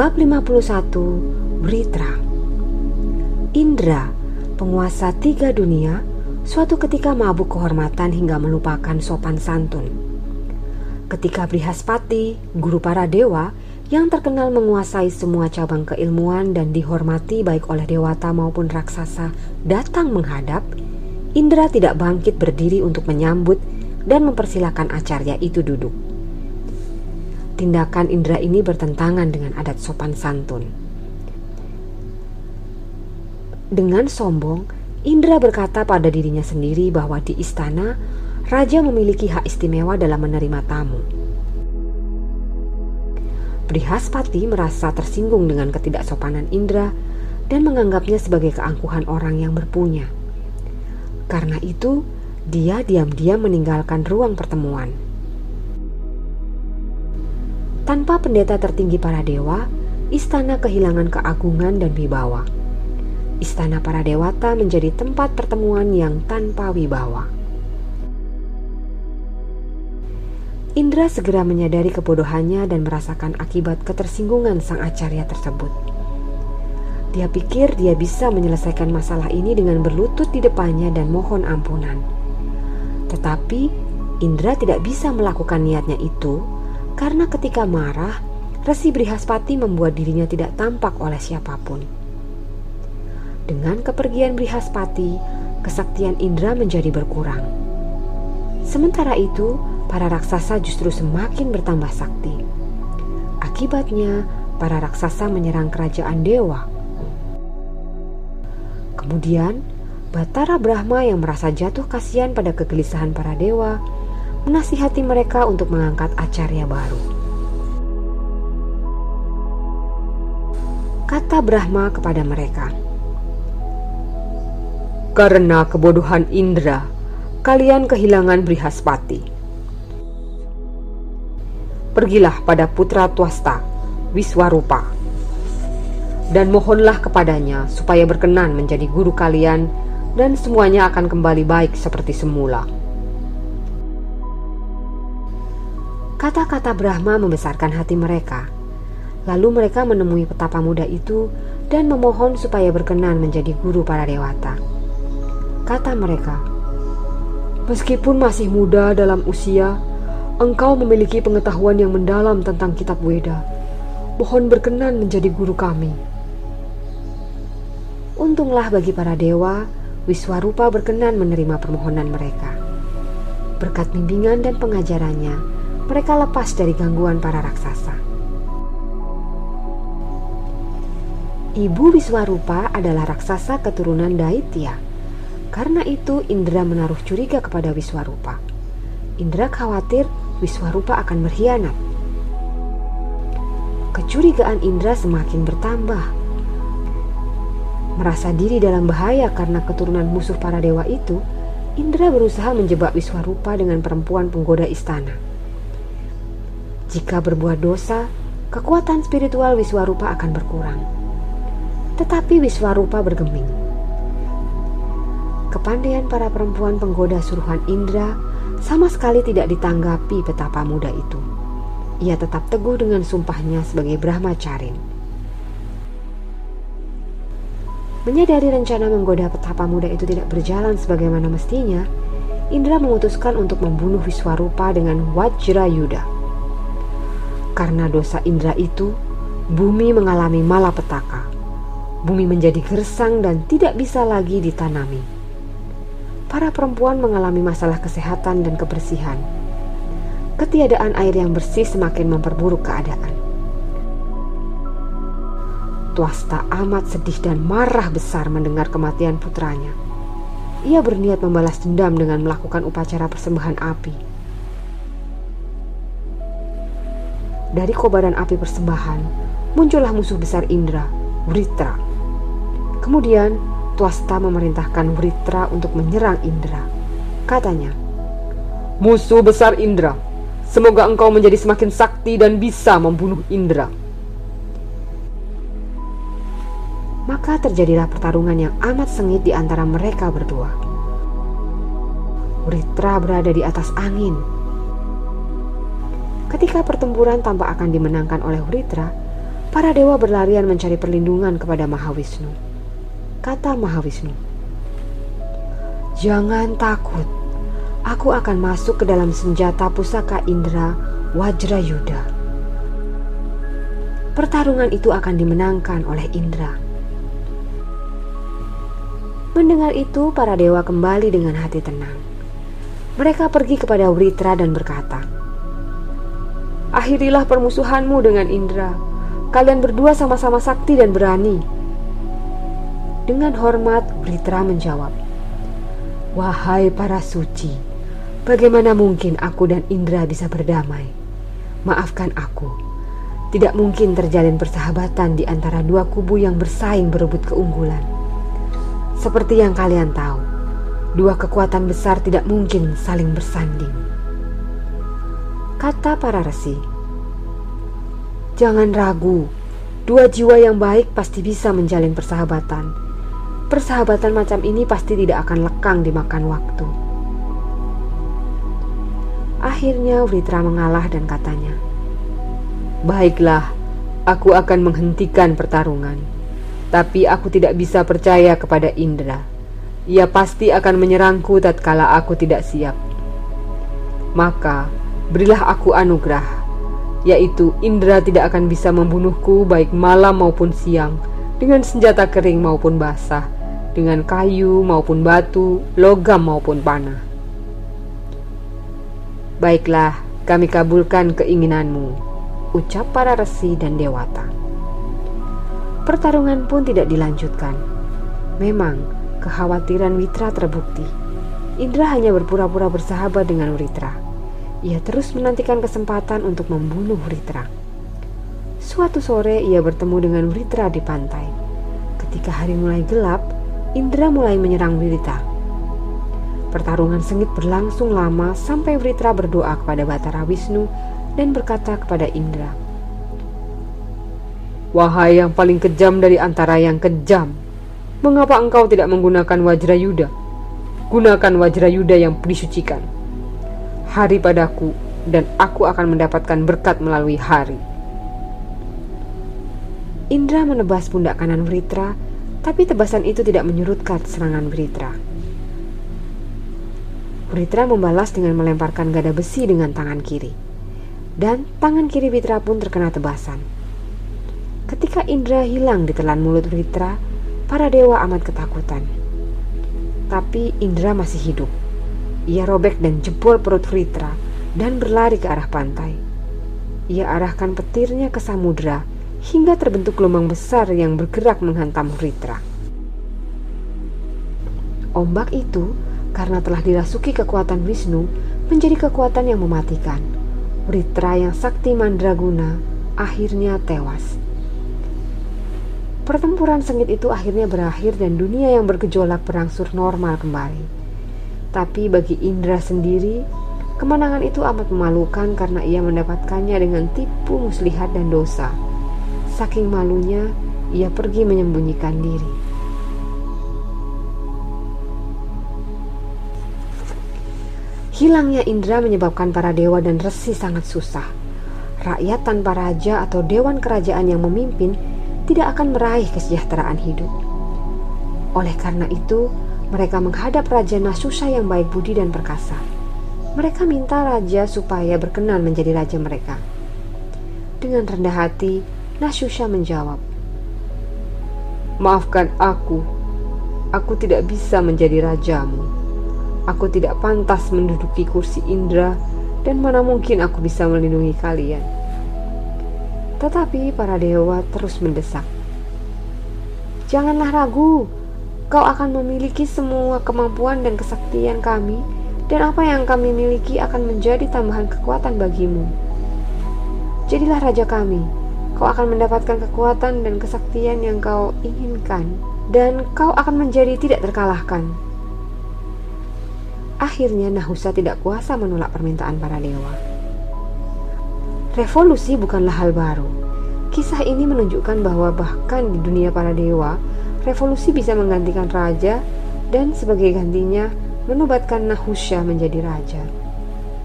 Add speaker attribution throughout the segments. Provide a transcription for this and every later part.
Speaker 1: Bab 51 Britra Indra, penguasa tiga dunia, suatu ketika mabuk kehormatan hingga melupakan sopan santun. Ketika Brihaspati, guru para dewa, yang terkenal menguasai semua cabang keilmuan dan dihormati baik oleh dewata maupun raksasa, datang menghadap, Indra tidak bangkit berdiri untuk menyambut dan mempersilahkan acarya itu duduk. Tindakan Indra ini bertentangan dengan adat sopan santun. Dengan sombong, Indra berkata pada dirinya sendiri bahwa di istana, raja memiliki hak istimewa dalam menerima tamu. Brihaspati merasa tersinggung dengan ketidaksopanan Indra dan menganggapnya sebagai keangkuhan orang yang berpunya. Karena itu, dia diam-diam meninggalkan ruang pertemuan. Tanpa pendeta tertinggi para dewa, istana kehilangan keagungan dan wibawa. Istana para dewata menjadi tempat pertemuan yang tanpa wibawa. Indra segera menyadari kebodohannya dan merasakan akibat ketersinggungan sang acarya tersebut. Dia pikir dia bisa menyelesaikan masalah ini dengan berlutut di depannya dan mohon ampunan. Tetapi Indra tidak bisa melakukan niatnya itu karena ketika marah, Resi Brihaspati membuat dirinya tidak tampak oleh siapa pun. Dengan kepergian Brihaspati, kesaktian Indra menjadi berkurang. Sementara itu, para raksasa justru semakin bertambah sakti. Akibatnya, para raksasa menyerang kerajaan dewa. Kemudian, Batara Brahma yang merasa jatuh kasihan pada kegelisahan para dewa menasihati mereka untuk mengangkat acarya baru. Kata Brahma kepada mereka, "Karena kebodohan Indra, kalian kehilangan Brihaspati. Pergilah pada putra Twasta, Wiswarupa, dan mohonlah kepadanya supaya berkenan menjadi guru kalian dan semuanya akan kembali baik seperti semula." Kata-kata Brahma membesarkan hati mereka. Lalu mereka menemui petapa muda itu dan memohon supaya berkenan menjadi guru para dewata. Kata mereka, Meskipun masih muda dalam usia, engkau memiliki pengetahuan yang mendalam tentang kitab Weda. Mohon berkenan menjadi guru kami. Untunglah bagi para dewa, Wiswarupa berkenan menerima permohonan mereka. Berkat bimbingan dan pengajarannya, mereka lepas dari gangguan para raksasa. Ibu Wiswarupa adalah raksasa keturunan Daitya. Karena itu Indra menaruh curiga kepada Wiswarupa. Indra khawatir Wiswarupa akan berkhianat. Kecurigaan Indra semakin bertambah. Merasa diri dalam bahaya karena keturunan musuh para dewa itu, Indra berusaha menjebak Wiswarupa dengan perempuan penggoda istana. Jika berbuat dosa, kekuatan spiritual Wiswarupa akan berkurang. Tetapi Wiswarupa bergeming. Kepandaian para perempuan penggoda suruhan Indra sama sekali tidak ditanggapi petapa muda itu. Ia tetap teguh dengan sumpahnya sebagai Brahma Charin. Menyadari rencana menggoda petapa muda itu tidak berjalan sebagaimana mestinya, Indra memutuskan untuk membunuh Wiswarupa dengan Wajra Yuda. Karena dosa Indra itu, bumi mengalami malapetaka. Bumi menjadi gersang dan tidak bisa lagi ditanami. Para perempuan mengalami masalah kesehatan dan kebersihan. Ketiadaan air yang bersih semakin memperburuk keadaan. Tuasta amat sedih dan marah besar mendengar kematian putranya. Ia berniat membalas dendam dengan melakukan upacara persembahan api. Dari kobaran api persembahan, muncullah musuh besar Indra, Writra. Kemudian, Tuasta memerintahkan Writra untuk menyerang Indra. Katanya, Musuh besar Indra, semoga engkau menjadi semakin sakti dan bisa membunuh Indra. Maka terjadilah pertarungan yang amat sengit di antara mereka berdua. Writra berada di atas angin. Ketika pertempuran tampak akan dimenangkan oleh Writra, para dewa berlarian mencari perlindungan kepada Mahawisnu. Kata Mahawisnu, "Jangan takut. Aku akan masuk ke dalam senjata pusaka Indra Wajrayuda. Pertarungan itu akan dimenangkan oleh Indra." Mendengar itu, para dewa kembali dengan hati tenang. Mereka pergi kepada Writra dan berkata, Akhirilah permusuhanmu dengan Indra. Kalian berdua sama-sama sakti dan berani. Dengan hormat, Writra menjawab, Wahai para suci, bagaimana mungkin aku dan Indra bisa berdamai? Maafkan aku, tidak mungkin terjalin persahabatan di antara dua kubu yang bersaing berebut keunggulan. Seperti yang kalian tahu, dua kekuatan besar tidak mungkin saling bersanding. Kata para resi, "Jangan ragu, dua jiwa yang baik pasti bisa menjalin persahabatan. Persahabatan macam ini pasti tidak akan lekang dimakan waktu." Akhirnya Writra mengalah dan katanya, "Baiklah, aku akan menghentikan pertarungan." Tapi aku tidak bisa percaya kepada Indra. Ia pasti akan menyerangku tatkala aku tidak siap. Maka berilah aku anugerah, yaitu Indra tidak akan bisa membunuhku baik malam maupun siang, dengan senjata kering maupun basah, dengan kayu maupun batu, logam maupun panah. Baiklah, kami kabulkan keinginanmu, ucap para resi dan dewata. Pertarungan pun tidak dilanjutkan. Memang, kekhawatiran Witra terbukti. Indra hanya berpura-pura bersahabat dengan Writra. Ia terus menantikan kesempatan untuk membunuh Writra. Suatu sore ia bertemu dengan Writra di pantai. Ketika hari mulai gelap, Indra mulai menyerang Writra. Pertarungan sengit berlangsung lama sampai Writra berdoa kepada Batara Wisnu dan berkata kepada Indra, Wahai yang paling kejam dari antara yang kejam, mengapa engkau tidak menggunakan Wajrayuda? Gunakan Wajrayuda yang disucikan. Hari padaku dan aku akan mendapatkan berkat melalui hari. Indra menebas pundak kanan Writra, tapi tebasan itu tidak menyurutkan serangan Writra. Writra membalas dengan melemparkan gada besi dengan tangan kiri. Dan tangan kiri Writra pun terkena tebasan. Ketika Indra hilang di telan mulut Writra, para dewa amat ketakutan. Tapi Indra masih hidup. Ia robek dan jebol perut Writra dan berlari ke arah pantai. Ia arahkan petirnya ke samudera hingga terbentuk gelombang besar yang bergerak menghantam Writra. Ombak itu karena telah dirasuki kekuatan Wisnu menjadi kekuatan yang mematikan. Writra yang sakti mandraguna akhirnya tewas. Pertempuran sengit itu akhirnya berakhir dan dunia yang bergejolak berangsur normal kembali. Tapi bagi Indra sendiri, kemenangan itu amat memalukan karena ia mendapatkannya dengan tipu muslihat dan dosa. Saking malunya, ia pergi menyembunyikan diri. Hilangnya Indra menyebabkan para dewa dan resi sangat susah. Rakyat tanpa raja atau dewan kerajaan yang memimpin tidak akan meraih kesejahteraan hidup. Oleh karena itu, mereka menghadap Raja Nasusa yang baik budi dan perkasa. Mereka minta raja supaya berkenan menjadi raja mereka. Dengan rendah hati, Nasusa menjawab, "Maafkan aku, aku tidak bisa menjadi rajamu. Aku tidak pantas menduduki kursi Indra, dan mana mungkin aku bisa melindungi kalian." Tetapi para dewa terus mendesak. Janganlah ragu, kau akan memiliki semua kemampuan dan kesaktian kami, dan apa yang kami miliki akan menjadi tambahan kekuatan bagimu. Jadilah raja kami, kau akan mendapatkan kekuatan dan kesaktian yang kau inginkan, dan kau akan menjadi tidak terkalahkan. Akhirnya Nahusa tidak kuasa menolak permintaan para dewa. Revolusi bukanlah hal baru. Kisah ini menunjukkan bahwa bahkan di dunia para dewa, revolusi bisa menggantikan raja dan sebagai gantinya menobatkan Nahusya menjadi raja.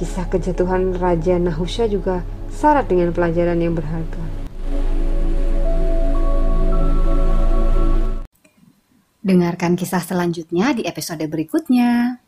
Speaker 1: Kisah kejatuhan Raja Nahusya juga syarat dengan pelajaran yang berharga.
Speaker 2: Dengarkan kisah selanjutnya di episode berikutnya.